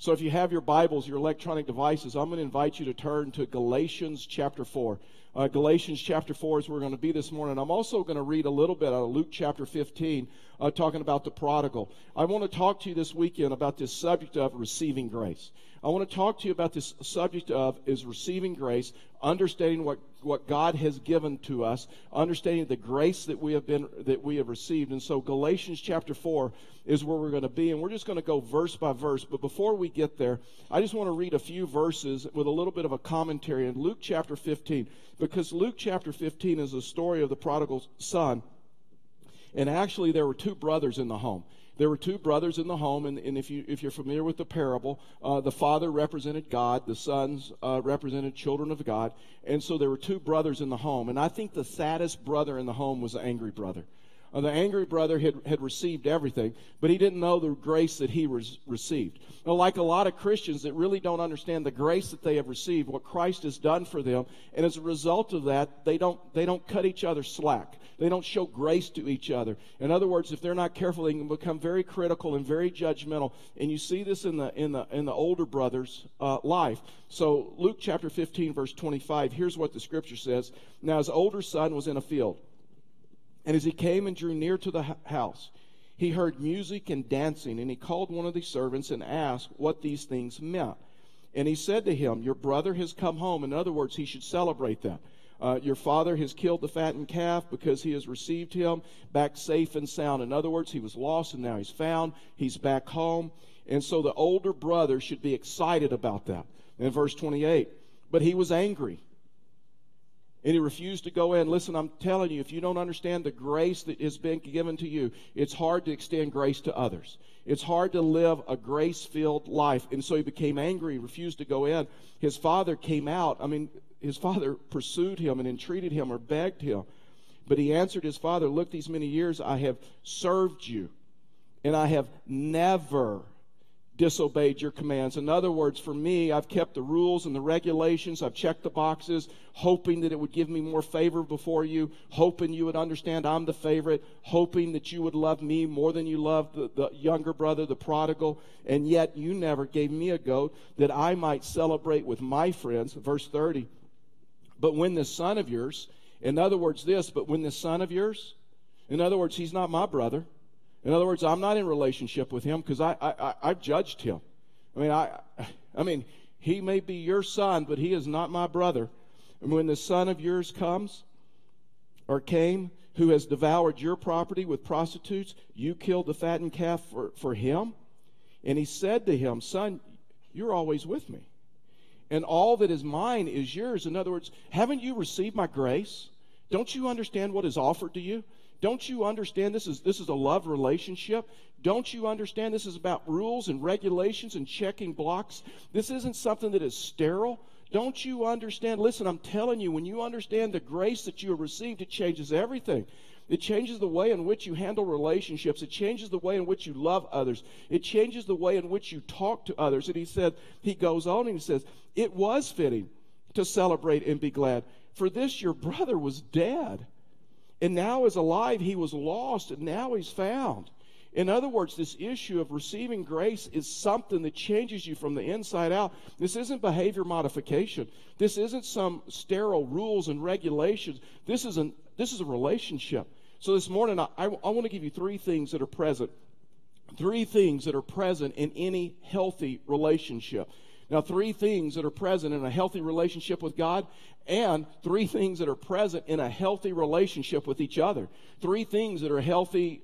So if you have your Bibles, your electronic devices, I'm going to invite you to turn to Galatians chapter 4. Uh, Galatians chapter 4 is where we're going to be this morning. I'm also going to read a little bit out of Luke chapter 15, uh, talking about the prodigal. I want to talk to you this weekend about this subject of receiving grace. I want to talk to you about this subject of is receiving grace, understanding what, what God has given to us, understanding the grace that we have been that we have received. And so Galatians chapter 4 is where we're going to be and we're just going to go verse by verse. But before we get there, I just want to read a few verses with a little bit of a commentary in Luke chapter 15 because Luke chapter 15 is the story of the prodigal son. And actually there were two brothers in the home there were two brothers in the home, and, and if, you, if you're familiar with the parable, uh, the father represented God, the sons uh, represented children of God, and so there were two brothers in the home. And I think the saddest brother in the home was the angry brother. Uh, the angry brother had, had received everything, but he didn't know the grace that he was received. Now, like a lot of Christians that really don't understand the grace that they have received, what Christ has done for them, and as a result of that, they don't, they don't cut each other slack. They don't show grace to each other. In other words, if they're not careful, they can become very critical and very judgmental. And you see this in the, in the, in the older brother's uh, life. So, Luke chapter 15, verse 25, here's what the scripture says Now, his older son was in a field. And as he came and drew near to the house, he heard music and dancing, and he called one of the servants and asked what these things meant. And he said to him, Your brother has come home. In other words, he should celebrate that. Uh, your father has killed the fattened calf because he has received him back safe and sound. In other words, he was lost and now he's found. He's back home. And so the older brother should be excited about that. In verse 28, but he was angry and he refused to go in. Listen, I'm telling you, if you don't understand the grace that has been given to you, it's hard to extend grace to others. It's hard to live a grace filled life. And so he became angry, refused to go in. His father came out. I mean, his father pursued him and entreated him or begged him. But he answered his father, Look, these many years I have served you, and I have never disobeyed your commands. In other words, for me, I've kept the rules and the regulations. I've checked the boxes, hoping that it would give me more favor before you, hoping you would understand I'm the favorite, hoping that you would love me more than you love the, the younger brother, the prodigal. And yet you never gave me a goat that I might celebrate with my friends. Verse 30. But when this son of yours, in other words, this, but when this son of yours, in other words, he's not my brother. In other words, I'm not in relationship with him because I, I, I, have judged him. I mean, I, I mean, he may be your son, but he is not my brother. And when the son of yours comes or came, who has devoured your property with prostitutes, you killed the fattened calf for, for him? And he said to him, Son, you're always with me. And all that is mine is yours. In other words, haven't you received my grace? Don't you understand what is offered to you? Don't you understand this is this is a love relationship? Don't you understand this is about rules and regulations and checking blocks? This isn't something that is sterile. Don't you understand? Listen, I'm telling you, when you understand the grace that you have received, it changes everything. It changes the way in which you handle relationships. It changes the way in which you love others. It changes the way in which you talk to others. And he said, he goes on and he says, It was fitting to celebrate and be glad. For this your brother was dead and now is alive. He was lost, and now he's found. In other words, this issue of receiving grace is something that changes you from the inside out. This isn't behavior modification. This isn't some sterile rules and regulations. This is, an, this is a relationship. So this morning, I, I, I want to give you three things that are present. Three things that are present in any healthy relationship. Now, three things that are present in a healthy relationship with God, and three things that are present in a healthy relationship with each other. Three things that are healthy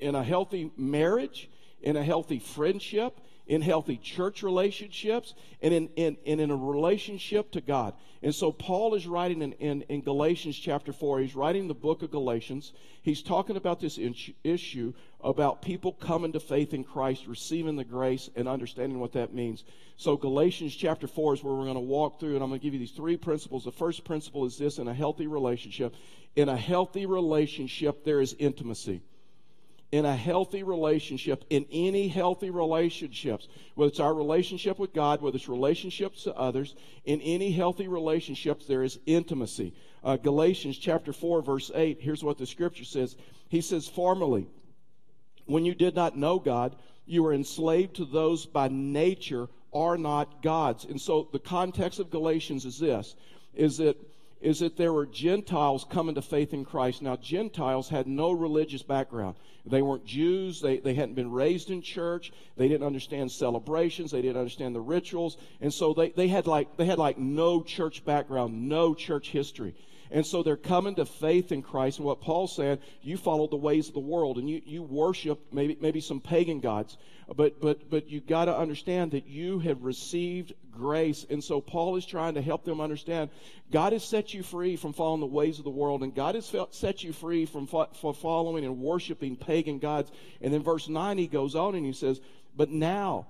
in a healthy marriage, in a healthy friendship, in healthy church relationships, and in, in, and in a relationship to God. And so Paul is writing in, in, in Galatians chapter 4, he's writing the book of Galatians. He's talking about this issue about people coming to faith in Christ, receiving the grace, and understanding what that means. So Galatians chapter 4 is where we're going to walk through, and I'm going to give you these three principles. The first principle is this in a healthy relationship. In a healthy relationship, there is intimacy in a healthy relationship, in any healthy relationships, whether it's our relationship with God, whether it's relationships to others, in any healthy relationships, there is intimacy. Uh, Galatians chapter 4, verse 8, here's what the scripture says. He says, Formerly, when you did not know God, you were enslaved to those by nature are not God's. And so the context of Galatians is this is that is that there were Gentiles coming to faith in Christ. Now, Gentiles had no religious background. They weren't Jews. They, they hadn't been raised in church. They didn't understand celebrations. They didn't understand the rituals. And so they, they, had like, they had like no church background, no church history. And so they're coming to faith in Christ. And what Paul said, you follow the ways of the world and you, you worship maybe, maybe some pagan gods. But, but, but you got to understand that you have received grace. And so Paul is trying to help them understand God has set you free from following the ways of the world, and God has set you free from fo- following and worshiping pagan gods. And then verse 9, he goes on and he says, But now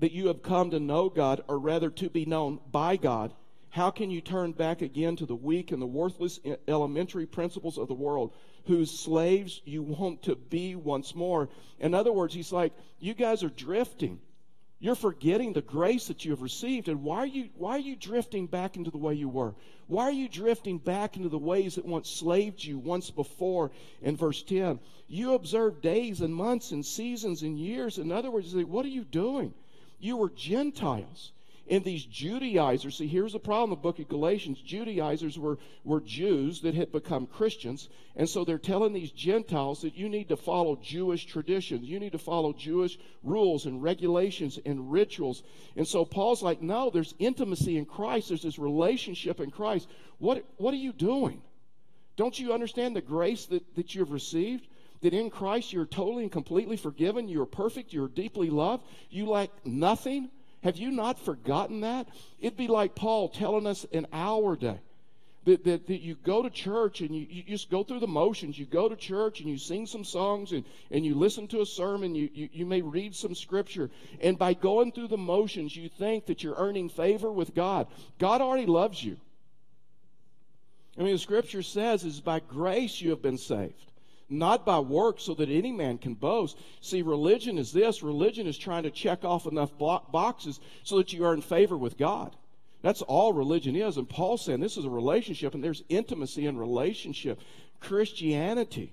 that you have come to know God, or rather to be known by God, how can you turn back again to the weak and the worthless elementary principles of the world, whose slaves you want to be once more? In other words, he's like, you guys are drifting. You're forgetting the grace that you have received. And why are you, why are you drifting back into the way you were? Why are you drifting back into the ways that once slaved you once before? In verse 10, you observe days and months and seasons and years. In other words, what are you doing? You were Gentiles in these Judaizers, see, here's the problem the book of Galatians. Judaizers were, were Jews that had become Christians. And so they're telling these Gentiles that you need to follow Jewish traditions. You need to follow Jewish rules and regulations and rituals. And so Paul's like, no, there's intimacy in Christ. There's this relationship in Christ. What, what are you doing? Don't you understand the grace that, that you've received? That in Christ you're totally and completely forgiven. You're perfect. You're deeply loved. You lack nothing. Have you not forgotten that? It'd be like Paul telling us in our day that, that, that you go to church and you, you just go through the motions. You go to church and you sing some songs and, and you listen to a sermon. You, you, you may read some scripture. And by going through the motions, you think that you're earning favor with God. God already loves you. I mean, the scripture says, is by grace you have been saved not by works so that any man can boast. See, religion is this religion is trying to check off enough boxes so that you earn favor with God. That's all religion is. And Paul's saying this is a relationship, and there's intimacy in relationship. Christianity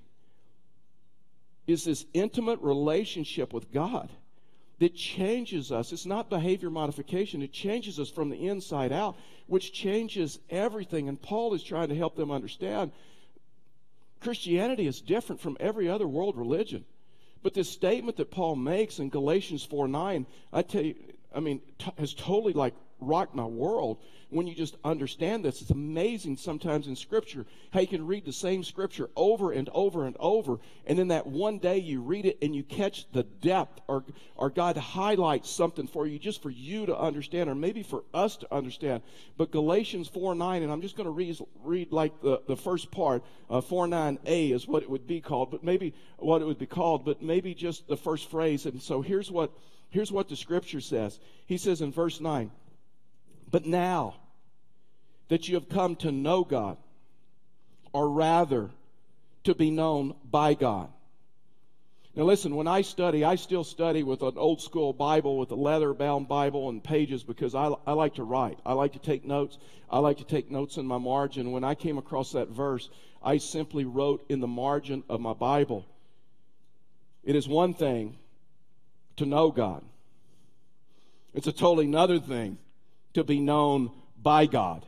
is this intimate relationship with God that changes us. It's not behavior modification, it changes us from the inside out, which changes everything. And Paul is trying to help them understand Christianity is different from every other world religion. But this statement that Paul makes in Galatians 4 9, I tell you, I mean, t- has totally like rocked my world when you just understand this. It's amazing sometimes in Scripture how you can read the same Scripture over and over and over, and then that one day you read it and you catch the depth, or, or God highlights something for you just for you to understand, or maybe for us to understand. But Galatians 4 9, and I'm just going to read, read like the, the first part, uh, 4 9a is what it would be called, but maybe what it would be called, but maybe just the first phrase. And so here's what. Here's what the scripture says. He says in verse 9, but now that you have come to know God, or rather to be known by God. Now, listen, when I study, I still study with an old school Bible, with a leather bound Bible and pages because I, I like to write. I like to take notes. I like to take notes in my margin. When I came across that verse, I simply wrote in the margin of my Bible It is one thing to know God, it's a totally another thing to be known by God.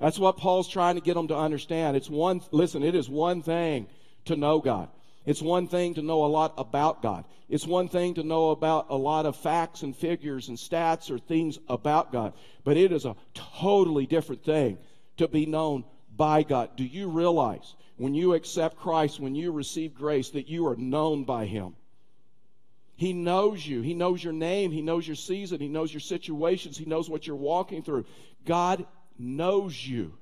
That's what Paul's trying to get them to understand. It's one, listen, it is one thing to know God. It's one thing to know a lot about God. It's one thing to know about a lot of facts and figures and stats or things about God. But it is a totally different thing to be known by God. Do you realize when you accept Christ, when you receive grace, that you are known by Him? He knows you. He knows your name. He knows your season. He knows your situations. He knows what you're walking through. God knows you.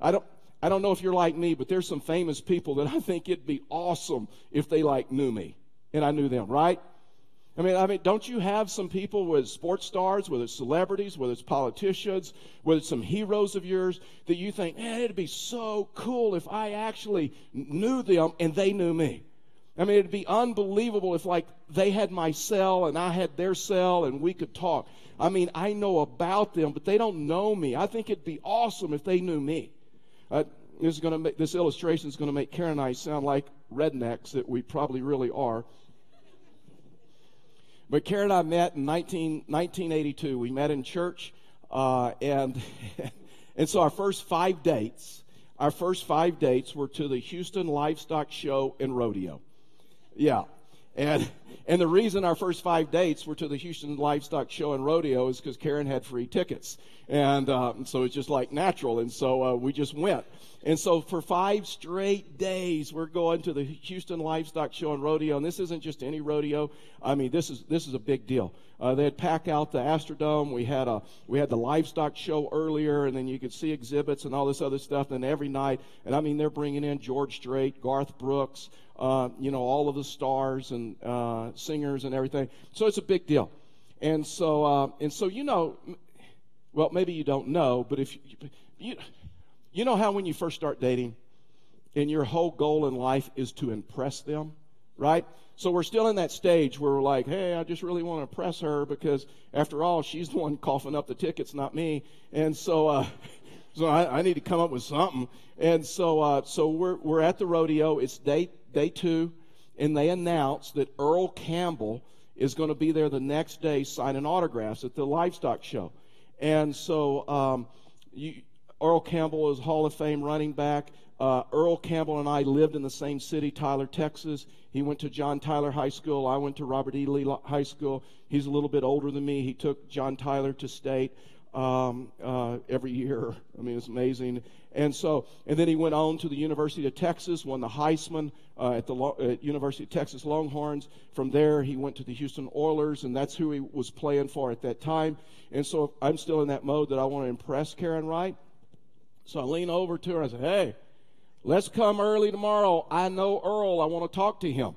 I don't, I don't know if you're like me, but there's some famous people that I think it'd be awesome if they like knew me and I knew them, right? I mean, I mean, don't you have some people with sports stars, whether it's celebrities, whether it's politicians, whether it's some heroes of yours, that you think, man, it'd be so cool if I actually knew them and they knew me. I mean, it'd be unbelievable if, like, they had my cell and I had their cell and we could talk. I mean, I know about them, but they don't know me. I think it'd be awesome if they knew me. Uh, this is going to make this illustration is going to make Karen and I sound like rednecks that we probably really are. But Karen and I met in 19, 1982. We met in church, uh, and and so our first five dates, our first five dates were to the Houston Livestock Show and Rodeo. Yeah, and and the reason our first five dates were to the Houston Livestock Show and Rodeo is because Karen had free tickets, and um, so it's just like natural, and so uh, we just went. And so for five straight days, we're going to the Houston Livestock Show and Rodeo, and this isn't just any rodeo. I mean, this is this is a big deal. Uh, they'd pack out the Astrodome. We had a we had the livestock show earlier, and then you could see exhibits and all this other stuff. And every night, and I mean, they're bringing in George Strait, Garth Brooks, uh, you know, all of the stars and uh, singers and everything. So it's a big deal. And so uh, and so you know, well, maybe you don't know, but if you, you you know how when you first start dating and your whole goal in life is to impress them, right? So we're still in that stage where we're like, hey, I just really want to impress her because after all, she's the one coughing up the tickets, not me. And so, uh, so I, I, need to come up with something. And so, uh, so we're, we're at the rodeo. It's day, day two, and they announce that Earl Campbell is going to be there the next day signing autographs at the livestock show. And so, um, you, Earl Campbell is Hall of Fame running back. Uh, Earl Campbell and I lived in the same city, Tyler, Texas. He went to John Tyler High School. I went to Robert E. Lee High School. He's a little bit older than me. He took John Tyler to state um, uh, every year. I mean, it's amazing. And so, and then he went on to the University of Texas, won the Heisman uh, at the at University of Texas Longhorns. From there, he went to the Houston Oilers, and that's who he was playing for at that time. And so, I'm still in that mode that I want to impress Karen Wright. So I lean over to her. And I said, Hey, let's come early tomorrow. I know Earl. I want to talk to him.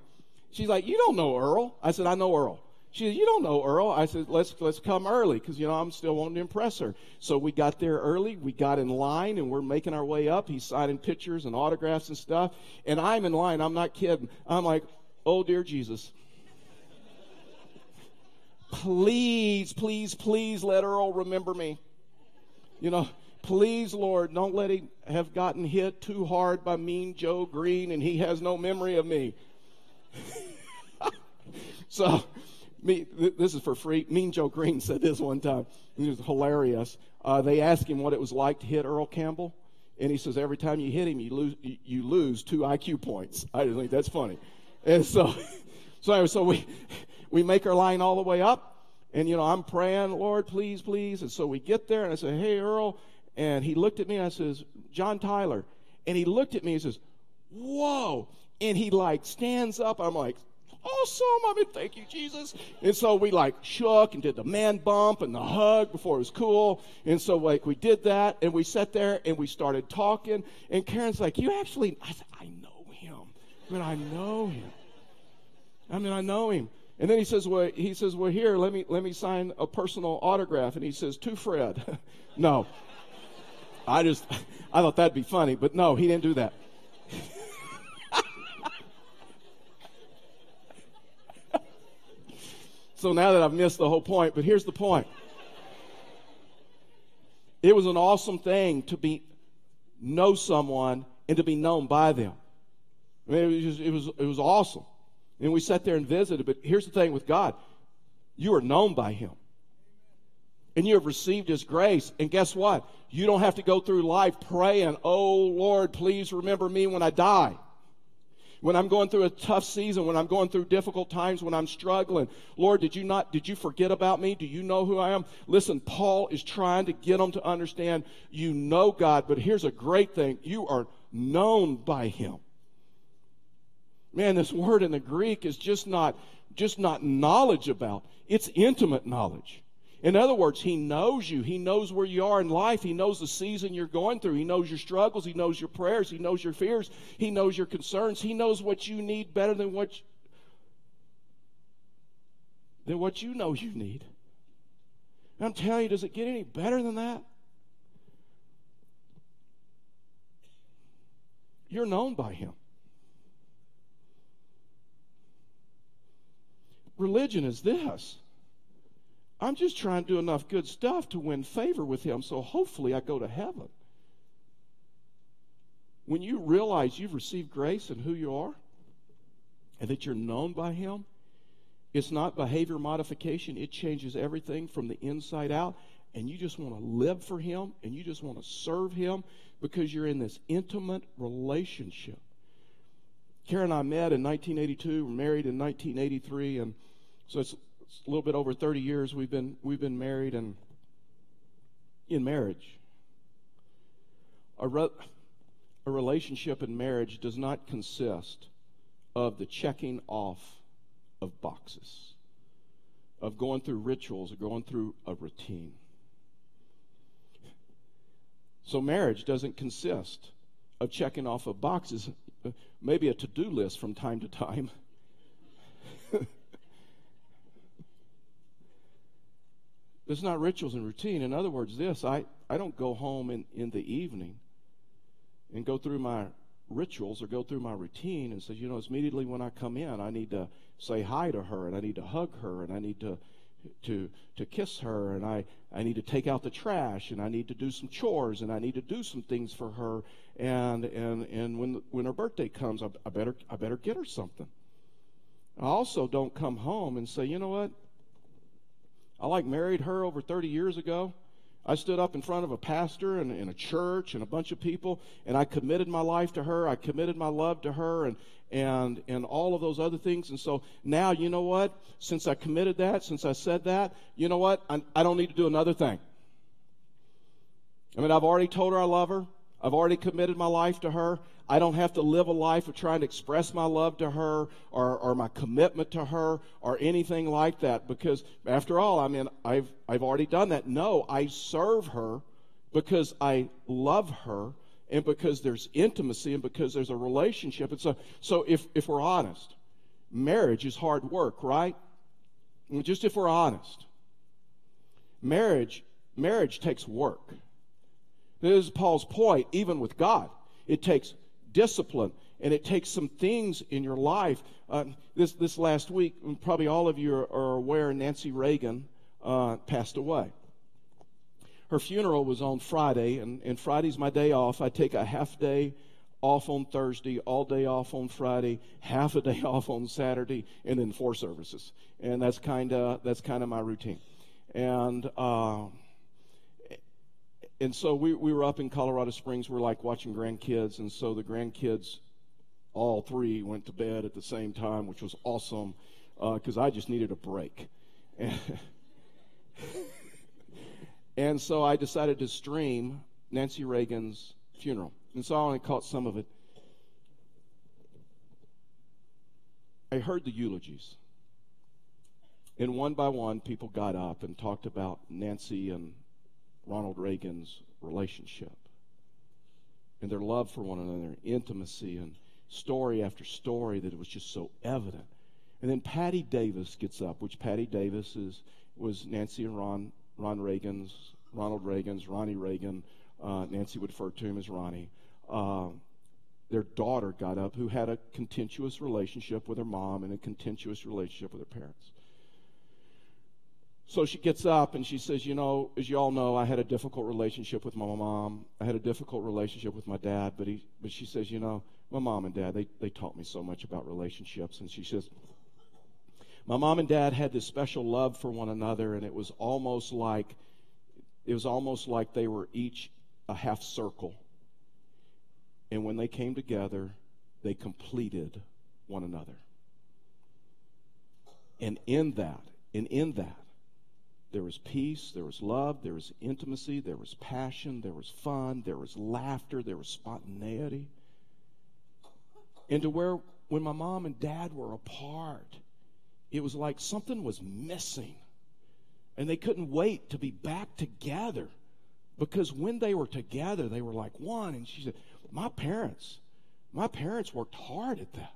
She's like, You don't know Earl. I said, I know Earl. She said, You don't know Earl. I said, Let's let's come early because you know I'm still wanting to impress her. So we got there early. We got in line and we're making our way up. He's signing pictures and autographs and stuff. And I'm in line. I'm not kidding. I'm like, Oh dear Jesus. please, please, please let Earl remember me. You know, Please, Lord, don't let him have gotten hit too hard by Mean Joe Greene and he has no memory of me. so, me, this is for free. Mean Joe Greene said this one time. It was hilarious. Uh, they asked him what it was like to hit Earl Campbell, and he says every time you hit him, you lose you lose two IQ points. I just think that's funny. And so, so so we we make our line all the way up, and you know I'm praying, Lord, please, please. And so we get there, and I say, Hey, Earl, and he looked at me and I says, John Tyler. And he looked at me and says, Whoa. And he like stands up. I'm like, awesome. I mean, thank you, Jesus. And so we like shook and did the man bump and the hug before it was cool. And so like we did that and we sat there and we started talking. And Karen's like, you actually, I said, I know him. I mean, I know him. I mean, I know him. And then he says, well, he says, well, here, let me, let me sign a personal autograph. And he says, to Fred. no. I just, I thought that'd be funny, but no, he didn't do that. So now that I've missed the whole point, but here's the point. It was an awesome thing to be know someone and to be known by them. I mean, it was just, it was it was awesome. And we sat there and visited. But here's the thing with God: you are known by Him and you have received His grace. And guess what? You don't have to go through life praying, Oh Lord, please remember me when I die. When I'm going through a tough season, when I'm going through difficult times, when I'm struggling, Lord, did you not, did you forget about me? Do you know who I am? Listen, Paul is trying to get them to understand you know God, but here's a great thing you are known by Him. Man, this word in the Greek is just not, just not knowledge about, it's intimate knowledge. In other words, He knows you. He knows where you are in life. He knows the season you're going through. He knows your struggles. He knows your prayers. He knows your fears. He knows your concerns. He knows what you need better than what, than what you know you need. I'm telling you, does it get any better than that? You're known by Him. Religion is this I'm just trying to do enough good stuff to win favor with Him, so hopefully I go to heaven. When you realize you've received grace and who you are, and that you're known by Him, It's not behavior modification, it changes everything from the inside out. And you just want to live for Him and you just want to serve Him because you're in this intimate relationship. Karen and I met in 1982, we're married in 1983, and so it's a little bit over 30 years we've been we've been married and in marriage. A, re- a relationship in marriage does not consist of the checking off of boxes, of going through rituals or going through a routine. So, marriage doesn't consist of checking off of boxes, maybe a to do list from time to time. it's not rituals and routine. In other words, this I, I don't go home in, in the evening and go through my rituals or go through my routine and say, you know, it's immediately when I come in, I need to say hi to her and I need to hug her and I need to to to kiss her and I, I need to take out the trash and I need to do some chores and I need to do some things for her and and and when when her birthday comes I, I better I better get her something. I also don't come home and say, you know what? I like married her over 30 years ago I stood up in front of a pastor and in a church and a bunch of people, and I committed my life to her. I committed my love to her, and and and all of those other things. And so now, you know what? Since I committed that, since I said that, you know what? I, I don't need to do another thing. I mean, I've already told her I love her. I've already committed my life to her. I don't have to live a life of trying to express my love to her or, or my commitment to her or anything like that because, after all, I mean, I've, I've already done that. No, I serve her because I love her and because there's intimacy and because there's a relationship. And so, so if, if we're honest, marriage is hard work, right? Just if we're honest, marriage, marriage takes work. This is Paul's point, even with God. It takes discipline and it takes some things in your life. Uh, this, this last week, probably all of you are, are aware Nancy Reagan uh, passed away. Her funeral was on Friday, and, and Friday's my day off. I take a half day off on Thursday, all day off on Friday, half a day off on Saturday, and then four services. And that's kind of that's kind of my routine. And uh, and so we, we were up in Colorado Springs. We're like watching grandkids. And so the grandkids, all three, went to bed at the same time, which was awesome because uh, I just needed a break. And, and so I decided to stream Nancy Reagan's funeral. And so I only caught some of it. I heard the eulogies. And one by one, people got up and talked about Nancy and Ronald Reagan's relationship and their love for one another, intimacy, and story after story that it was just so evident. And then Patti Davis gets up, which Patti Davis is was Nancy and Ron Ron Reagan's Ronald Reagan's Ronnie Reagan. Uh, Nancy would refer to him as Ronnie. Uh, their daughter got up, who had a contentious relationship with her mom and a contentious relationship with her parents. So she gets up and she says, You know, as you all know, I had a difficult relationship with my mom. I had a difficult relationship with my dad, but, he, but she says, You know, my mom and dad, they, they taught me so much about relationships. And she says, My mom and dad had this special love for one another, and it was almost like it was almost like they were each a half circle. And when they came together, they completed one another. And in that, and in that, there was peace, there was love, there was intimacy, there was passion, there was fun, there was laughter, there was spontaneity. And to where when my mom and dad were apart, it was like something was missing. And they couldn't wait to be back together. Because when they were together, they were like one. And she said, My parents, my parents worked hard at that.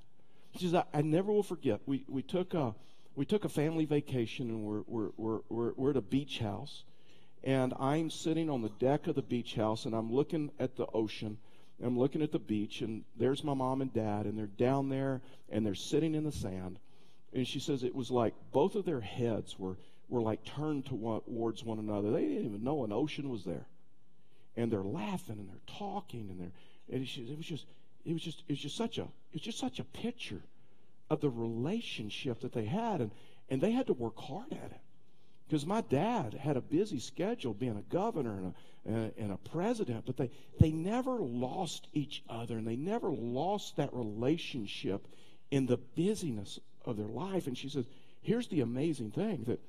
She says, I, I never will forget. We, we took a we took a family vacation and we're, we're, we're, we're, we're at a beach house. And I'm sitting on the deck of the beach house and I'm looking at the ocean. I'm looking at the beach and there's my mom and dad and they're down there and they're sitting in the sand. And she says it was like both of their heads were, were like turned towards one another. They didn't even know an ocean was there. And they're laughing and they're talking and they're, and she, it was just, it was just, it was just such a, it was just such a picture of the relationship that they had. And, And they had to work hard at it. Because my dad had a busy schedule being a governor and a, and a, president, but they, they never lost each other and they never lost that relationship in the busyness of their life. And she says, here's the amazing thing that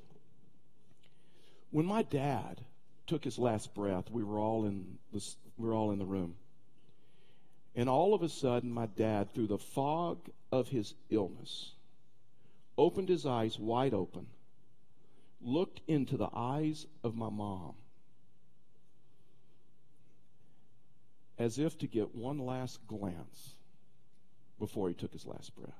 when my dad took his last breath, we were all in the, we were all in the room. And all of a sudden, my dad, through the fog of his illness, opened his eyes wide open, looked into the eyes of my mom, as if to get one last glance before he took his last breath.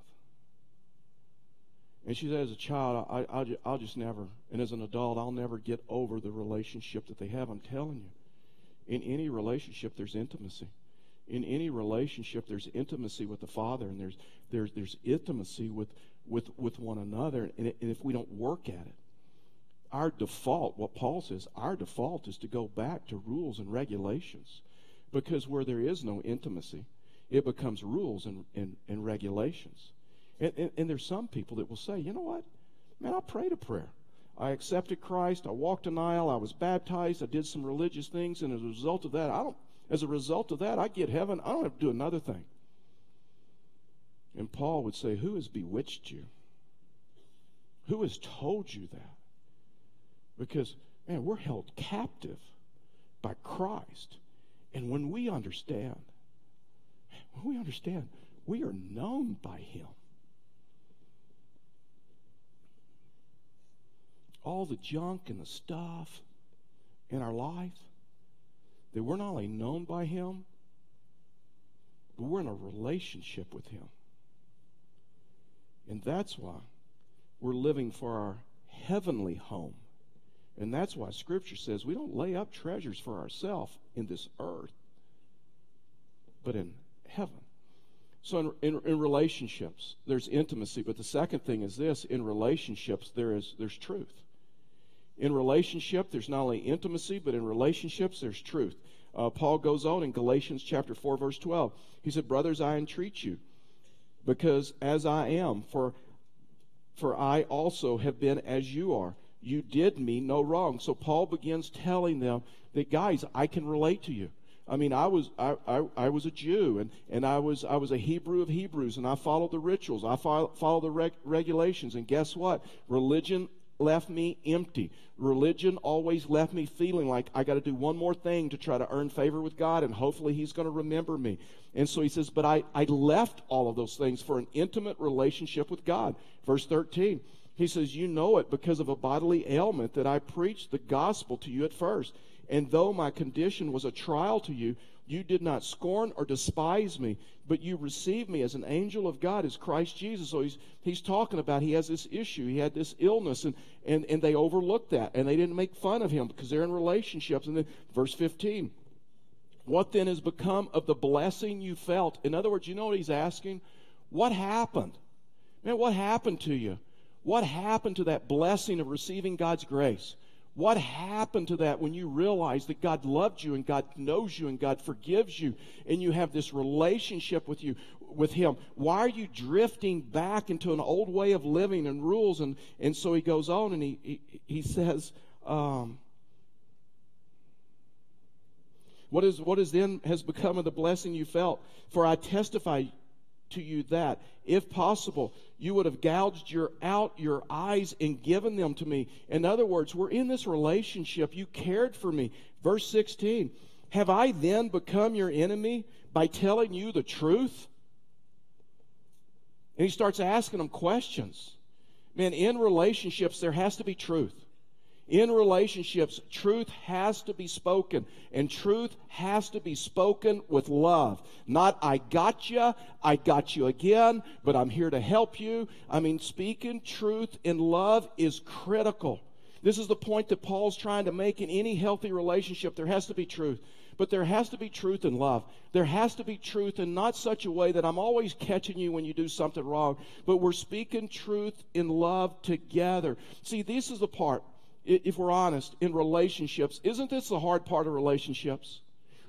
And she said, as a child, I, will I'll just never, and as an adult, I'll never get over the relationship that they have. I'm telling you, in any relationship, there's intimacy. In any relationship, there's intimacy with the Father, and there's there's there's intimacy with with with one another. And, and if we don't work at it, our default, what Paul says, our default is to go back to rules and regulations, because where there is no intimacy, it becomes rules and, and, and regulations. And, and, and there's some people that will say, you know what? Man, I prayed a prayer. I accepted Christ. I walked an aisle. I was baptized. I did some religious things. And as a result of that, I don't, as a result of that, I get heaven. I don't have to do another thing. And Paul would say, Who has bewitched you? Who has told you that? Because, man, we're held captive by Christ. And when we understand, when we understand, we are known by Him. all the junk and the stuff in our life, that we're not only known by Him, but we're in a relationship with Him. And that's why we're living for our heavenly home. And that's why Scripture says we don't lay up treasures for ourselves in this earth, but in heaven. So, in, in, in, relationships, there's intimacy, but the second thing is this: in relationships, there is there's truth. In relationship, there's not only intimacy, but in relationships, there's truth. Uh, Paul goes on in Galatians chapter 4, verse 12. He said, Brothers, I entreat you, because as I am, for, for I also have been as you are. You did me no wrong. So Paul begins telling them that, guys, I can relate to you. I mean, I was I, I, I, was a Jew, and, and I was I was a Hebrew of Hebrews, and I followed the rituals, I follow, follow the reg- regulations, and guess what? Religion left me empty. Religion always left me feeling like I got to do one more thing to try to earn favor with God, and hopefully He's going to remember me. And so he says, But I, I left all of those things for an intimate relationship with God. Verse 13, he says, You know it because of a bodily ailment that I preached the gospel to you at first. And though my condition was a trial to you, you did not scorn or despise me, but you received me as an angel of God, as Christ Jesus. So he's, he's talking about he has this issue. He had this illness, and, and, and they overlooked that, and they didn't make fun of him because they're in relationships. And then verse 15. What then has become of the blessing you felt? In other words, you know what he's asking? What happened? Man, what happened to you? What happened to that blessing of receiving God's grace? What happened to that when you realize that God loved you and God knows you and God forgives you and you have this relationship with you with him? Why are you drifting back into an old way of living and rules? And, and so he goes on and he, he, he says, um, what is what is then has become of the blessing you felt? For I testify to you that, if possible, you would have gouged your out your eyes and given them to me. In other words, we're in this relationship. You cared for me. Verse 16. Have I then become your enemy by telling you the truth? And he starts asking them questions. Man, in relationships, there has to be truth. In relationships, truth has to be spoken, and truth has to be spoken with love. Not, I got you, I got you again, but I'm here to help you. I mean, speaking truth in love is critical. This is the point that Paul's trying to make in any healthy relationship. There has to be truth. But there has to be truth in love. There has to be truth in not such a way that I'm always catching you when you do something wrong, but we're speaking truth in love together. See, this is the part if we're honest, in relationships. Isn't this the hard part of relationships?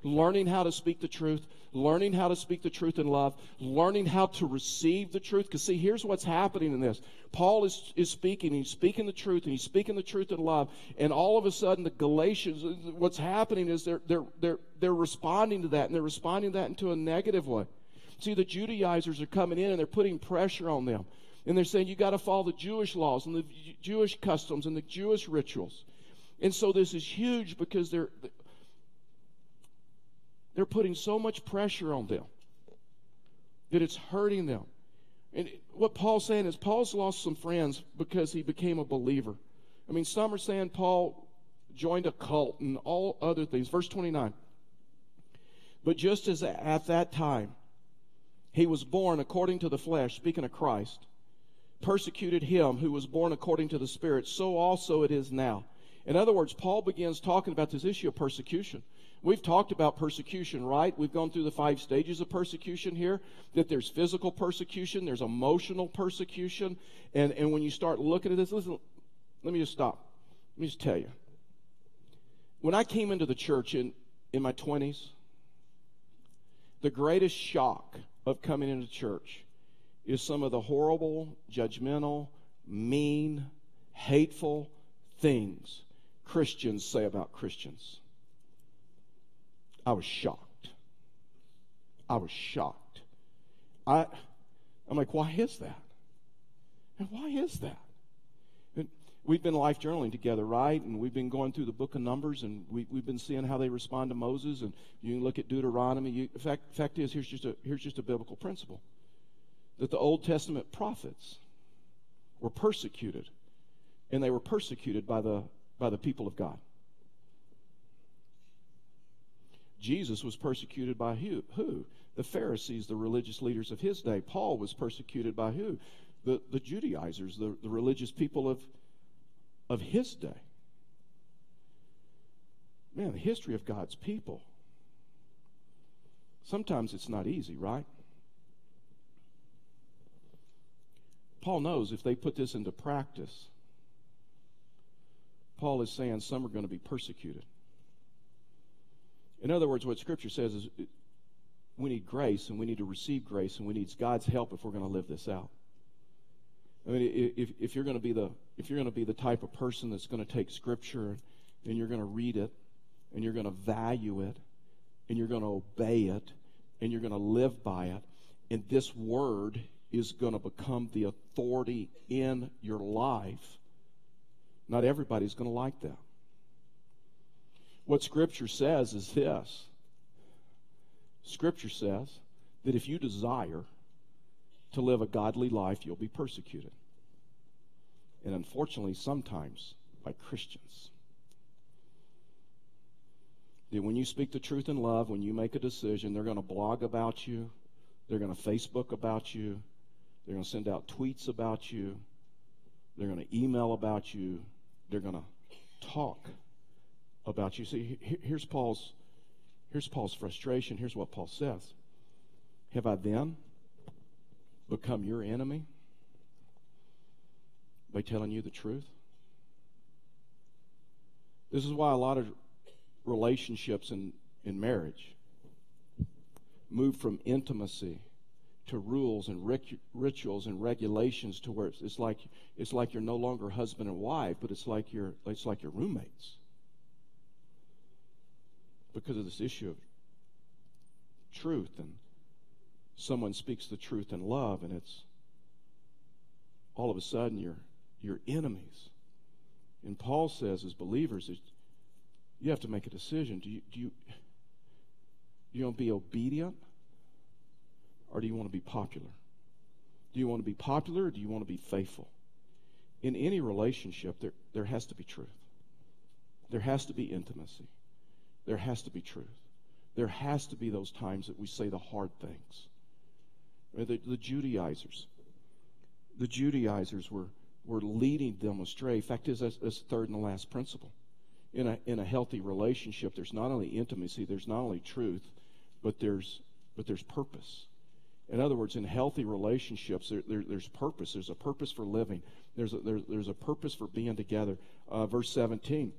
Learning how to speak the truth, learning how to speak the truth in love, learning how to receive the truth. Because, see, here's what's happening in this Paul is, is speaking, he's speaking the truth, and he's speaking the truth in love. And all of a sudden, the Galatians, what's happening is they're, they're, they're, they're responding to that, and they're responding to that into a negative way. See, the Judaizers are coming in and they're putting pressure on them. And they're saying you got to follow the Jewish laws and the Jewish customs and the Jewish rituals. And so this is huge because they're they're putting so much pressure on them that it's hurting them. And what Paul's saying is Paul's lost some friends because he became a believer. I mean, some are saying Paul joined a cult and all other things. Verse 29. But just as at that time he was born according to the flesh, speaking of Christ, persecuted him who was born according to the Spirit, so also it is now. In other words, Paul begins talking about this issue of persecution. We've talked about persecution, right? We've gone through the five stages of persecution here. That there's physical persecution, there's emotional persecution. And, and when you start looking at this, listen, let me just stop. Let me just tell you. When I came into the church in, in my 20s, the greatest shock of coming into church is some of the horrible, judgmental, mean, hateful things Christians say about Christians. I was shocked. I was shocked. I, I'm like, why is that? And why is that? And we've been life journaling together, right? And we've been going through the book of Numbers, and we, have been seeing how they respond to Moses. And you can look at Deuteronomy. You, fact, fact is, here's just a here's just a biblical principle that the Old Testament prophets were persecuted, and they were persecuted by the, by the people of God. Jesus was persecuted by who? who? The Pharisees, the religious leaders of his day. Paul was persecuted by who? The, the Judaizers, the, the religious people of, of his day. Man, the history of God's people. Sometimes it's not easy, right? Paul knows if they put this into practice, Paul is saying some are going to be persecuted. In other words, what Scripture says is we need grace and we need to receive grace and we need God's help if we're going to live this out. I mean, if, if you're going to be the if you're going to be the type of person that's going to take Scripture and you're going to read it and you're going to value it and you're going to obey it and you're going to live by it, and this word is going to become the authority in your life, not everybody's going to like that. What Scripture says is this Scripture says that if you desire to live a godly life, you'll be persecuted. And unfortunately, sometimes by Christians. That when you speak the truth in love, when you make a decision, they're going to blog about you, they're going to Facebook about you, they're going to send out tweets about you. They're going to email about you. They're going to talk about you. See, here's Paul's here's Paul's frustration. Here's what Paul says. Have I then become your enemy by telling you the truth? This is why a lot of relationships in, in marriage move from intimacy to rules and rituals and regulations to where it's, it's, like it's like you're no longer husband and wife, but it's like you're it's like your roommates because of this issue of truth and someone speaks the truth in love and it's all of a sudden you're you're enemies. And Paul says, as believers, you have to make a decision. Do you do you, you to be obedient? Or do you want to be popular? Do you want to be popular or do you want to be faithful? In any relationship, there, there has to be truth. There has to be intimacy. There has to be truth. There has to be those times that we say the hard things. Uh, the, the Judaizers. The Judaizers were, were leading them astray. In Fact is, that's, third and the last principle. In a, in a healthy relationship, there's not only intimacy, there's not only truth, but there's, but there's purpose. In other words, in healthy relationships, there, there, there's purpose. There's a purpose for living. There's a, there, there's a purpose for being together. Uh, verse 17,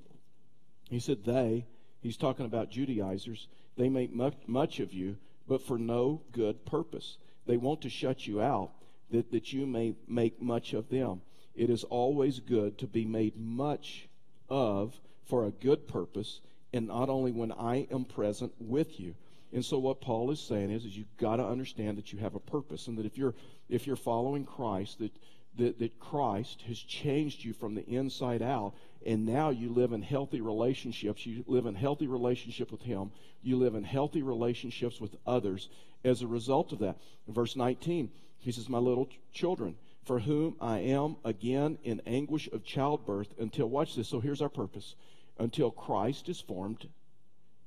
he said, They, he's talking about Judaizers, they make much, much of you, but for no good purpose. They want to shut you out that, that you may make much of them. It is always good to be made much of for a good purpose, and not only when I am present with you. And so what Paul is saying is, is you've got to understand that you have a purpose, and that if you're if you're following Christ, that that, that Christ has changed you from the inside out, and now you live in healthy relationships. You live in healthy relationship with Him. You live in healthy relationships with others as a result of that. In verse 19, he says, My little children, for whom I am again in anguish of childbirth until, watch this, so here's our purpose, until Christ is formed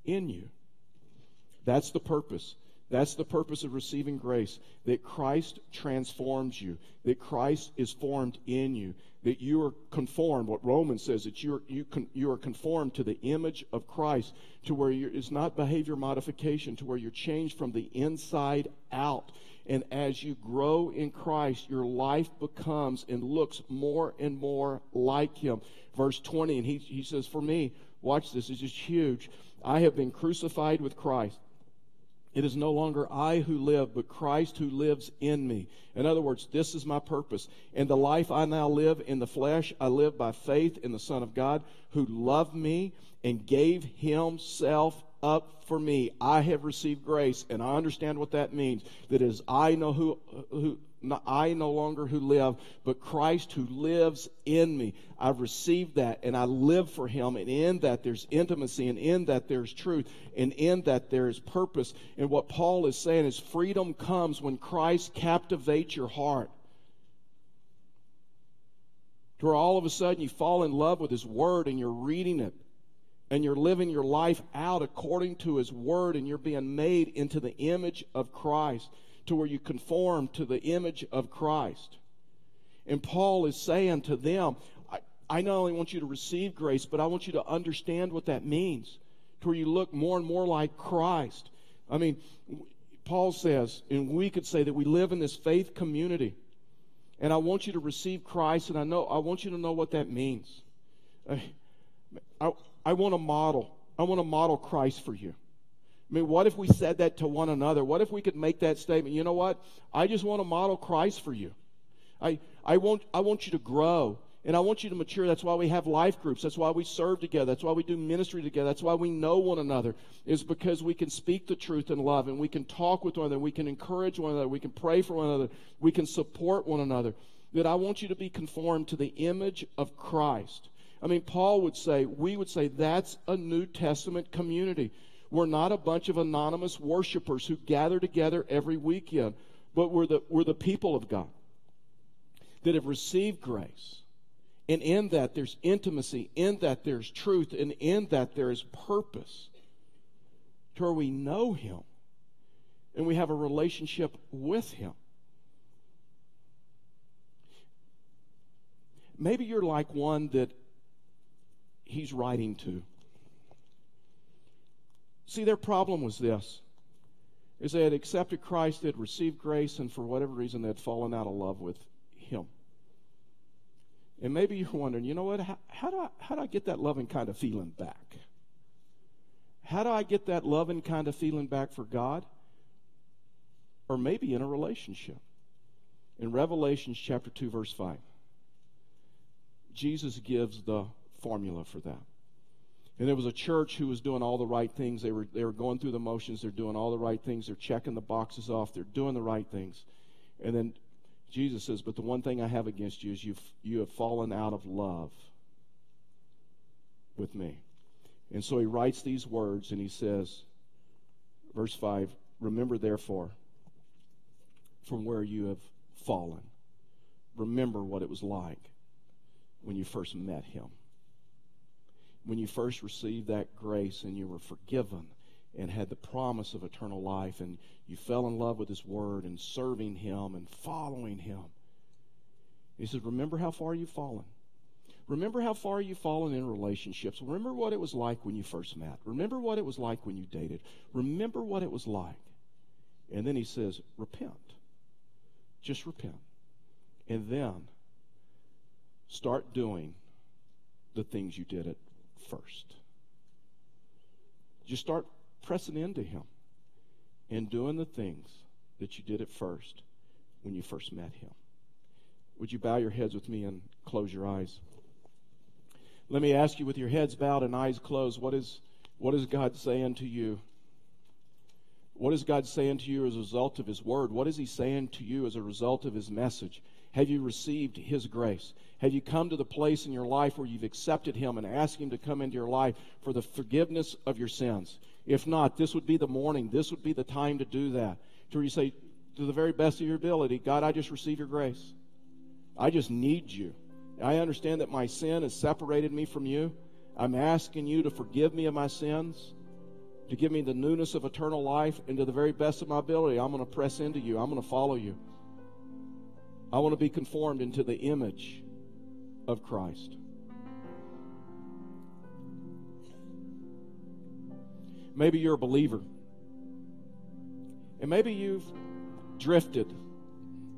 in you. That's the purpose. That's the purpose of receiving grace that Christ transforms you, that Christ is formed in you, that you are conformed. What Romans says, that you are, you, con, you are conformed to the image of Christ, to where it's not behavior modification, to where you're changed from the inside out. And as you grow in Christ, your life becomes and looks more and more like Him. Verse 20, and he, he says, For me, watch this, it's just huge. I have been crucified with Christ. It is no longer I who live, but Christ who lives in me. In other words, this is my purpose. And the life I now live in the flesh, I live by faith in the Son of God who loved me and gave himself up for me. I have received grace, and I understand what that means. That is, I know who, who I no longer who live, but Christ who lives in me. I've received that and I live for him. And in that there's intimacy, and in that there's truth, and in that there is purpose. And what Paul is saying is freedom comes when Christ captivates your heart. To where all of a sudden you fall in love with his word and you're reading it and you're living your life out according to his word and you're being made into the image of Christ to where you conform to the image of Christ. And Paul is saying to them, I, I not only want you to receive grace, but I want you to understand what that means, to where you look more and more like Christ. I mean, Paul says, and we could say that we live in this faith community. And I want you to receive Christ, and I know I want you to know what that means. I, I, I want to model. I want to model Christ for you. I mean, what if we said that to one another? What if we could make that statement? You know what? I just want to model Christ for you. I, I, want, I want you to grow and I want you to mature. That's why we have life groups. That's why we serve together. That's why we do ministry together. That's why we know one another, is because we can speak the truth in love and we can talk with one another. We can encourage one another. We can pray for one another. We can support one another. That I want you to be conformed to the image of Christ. I mean, Paul would say, we would say that's a New Testament community. We're not a bunch of anonymous worshipers who gather together every weekend, but we're the, we're the people of God that have received grace. And in that there's intimacy, in that there's truth, and in that there is purpose to where we know Him and we have a relationship with Him. Maybe you're like one that He's writing to. See, their problem was this is they had accepted Christ, they had received grace, and for whatever reason they had fallen out of love with him. And maybe you're wondering, you know what? How, how, do I how do I get that loving kind of feeling back? How do I get that loving kind of feeling back for God? Or maybe in a relationship. In Revelations chapter 2, verse 5, Jesus gives the formula for that. And there was a church who was doing all the right things. They were, they were going through the motions. They're doing all the right things. They're checking the boxes off. They're doing the right things. And then Jesus says, But the one thing I have against you is you've, you have fallen out of love with me. And so he writes these words and he says, verse 5 Remember, therefore, from where you have fallen. Remember what it was like when you first met him when you first received that grace and you were forgiven and had the promise of eternal life and you fell in love with his word and serving him and following him. He says, Remember how far you've fallen. Remember how far you've fallen in relationships. Remember what it was like when you first met. Remember what it was like when you dated. Remember what it was like. And then he says, Repent. Just repent. And then start doing the things you did at first. Just start pressing into Him. and doing the things that you did at first when you first met Him. Would you bow your heads with me and close your eyes? Let me ask you, with your heads bowed and eyes closed, what is, what is God saying to you? What is God saying to you as a result of His Word? What is He saying to you as a result of His message? Have you received His grace? Have you come to the place in your life where you've accepted Him and asked Him to come into your life for the forgiveness of your sins? If not, this would be the morning. This would be the time to do that. To where you say, to the very best of your ability, God, I just receive your grace. I just need you. I understand that my sin has separated me from you. I'm asking you to forgive me of my sins, to give me the newness of eternal life, and to the very best of my ability, I'm going to press into you. I'm going to follow you. I want to be conformed into the image of Christ. Maybe you're a believer. And maybe you've drifted,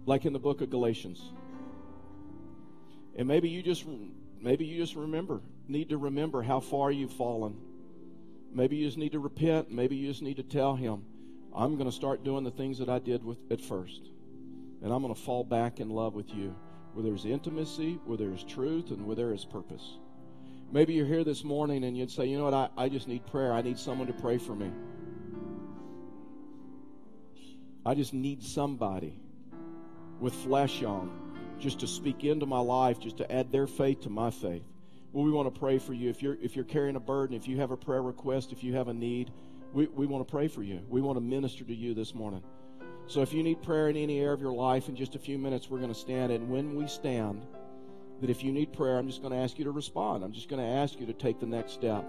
like in the book of Galatians. And maybe you just maybe you just remember, need to remember how far you've fallen. Maybe you just need to repent. Maybe you just need to tell him, I'm going to start doing the things that I did with, at first. And I'm going to fall back in love with you, where there's intimacy, where there's truth, and where there is purpose. Maybe you're here this morning and you'd say, you know what, I, I just need prayer. I need someone to pray for me. I just need somebody with flesh on just to speak into my life, just to add their faith to my faith. Well, we want to pray for you. If you're if you're carrying a burden, if you have a prayer request, if you have a need, we, we want to pray for you. We want to minister to you this morning. So if you need prayer in any area of your life, in just a few minutes we're going to stand. And when we stand, that if you need prayer, I'm just going to ask you to respond. I'm just going to ask you to take the next step.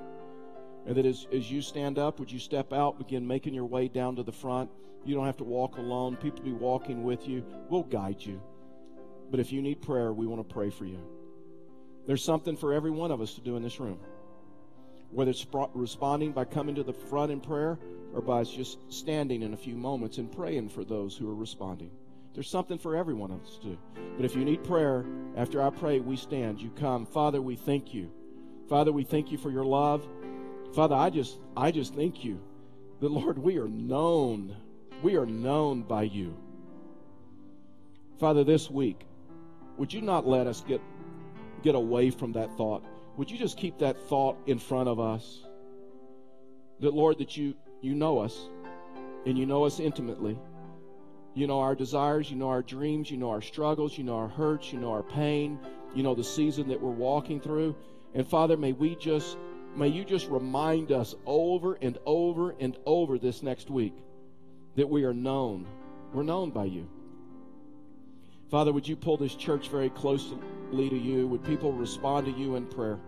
And that as, as you stand up, would you step out, begin making your way down to the front? You don't have to walk alone. People be walking with you. We'll guide you. But if you need prayer, we want to pray for you. There's something for every one of us to do in this room. Whether it's responding by coming to the front in prayer or by just standing in a few moments and praying for those who are responding. There's something for every one of us to do. But if you need prayer, after I pray, we stand. You come. Father, we thank you. Father, we thank you for your love. Father, I just I just thank you that Lord, we are known. We are known by you. Father, this week, would you not let us get get away from that thought? Would you just keep that thought in front of us? That Lord, that you you know us and you know us intimately. You know our desires, you know our dreams, you know our struggles, you know our hurts, you know our pain, you know the season that we're walking through. And Father, may we just may you just remind us over and over and over this next week that we are known. We're known by you. Father, would you pull this church very closely to you? Would people respond to you in prayer?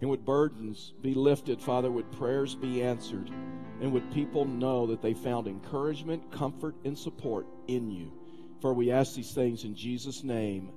And would burdens be lifted, Father? Would prayers be answered? And would people know that they found encouragement, comfort, and support in you? For we ask these things in Jesus' name.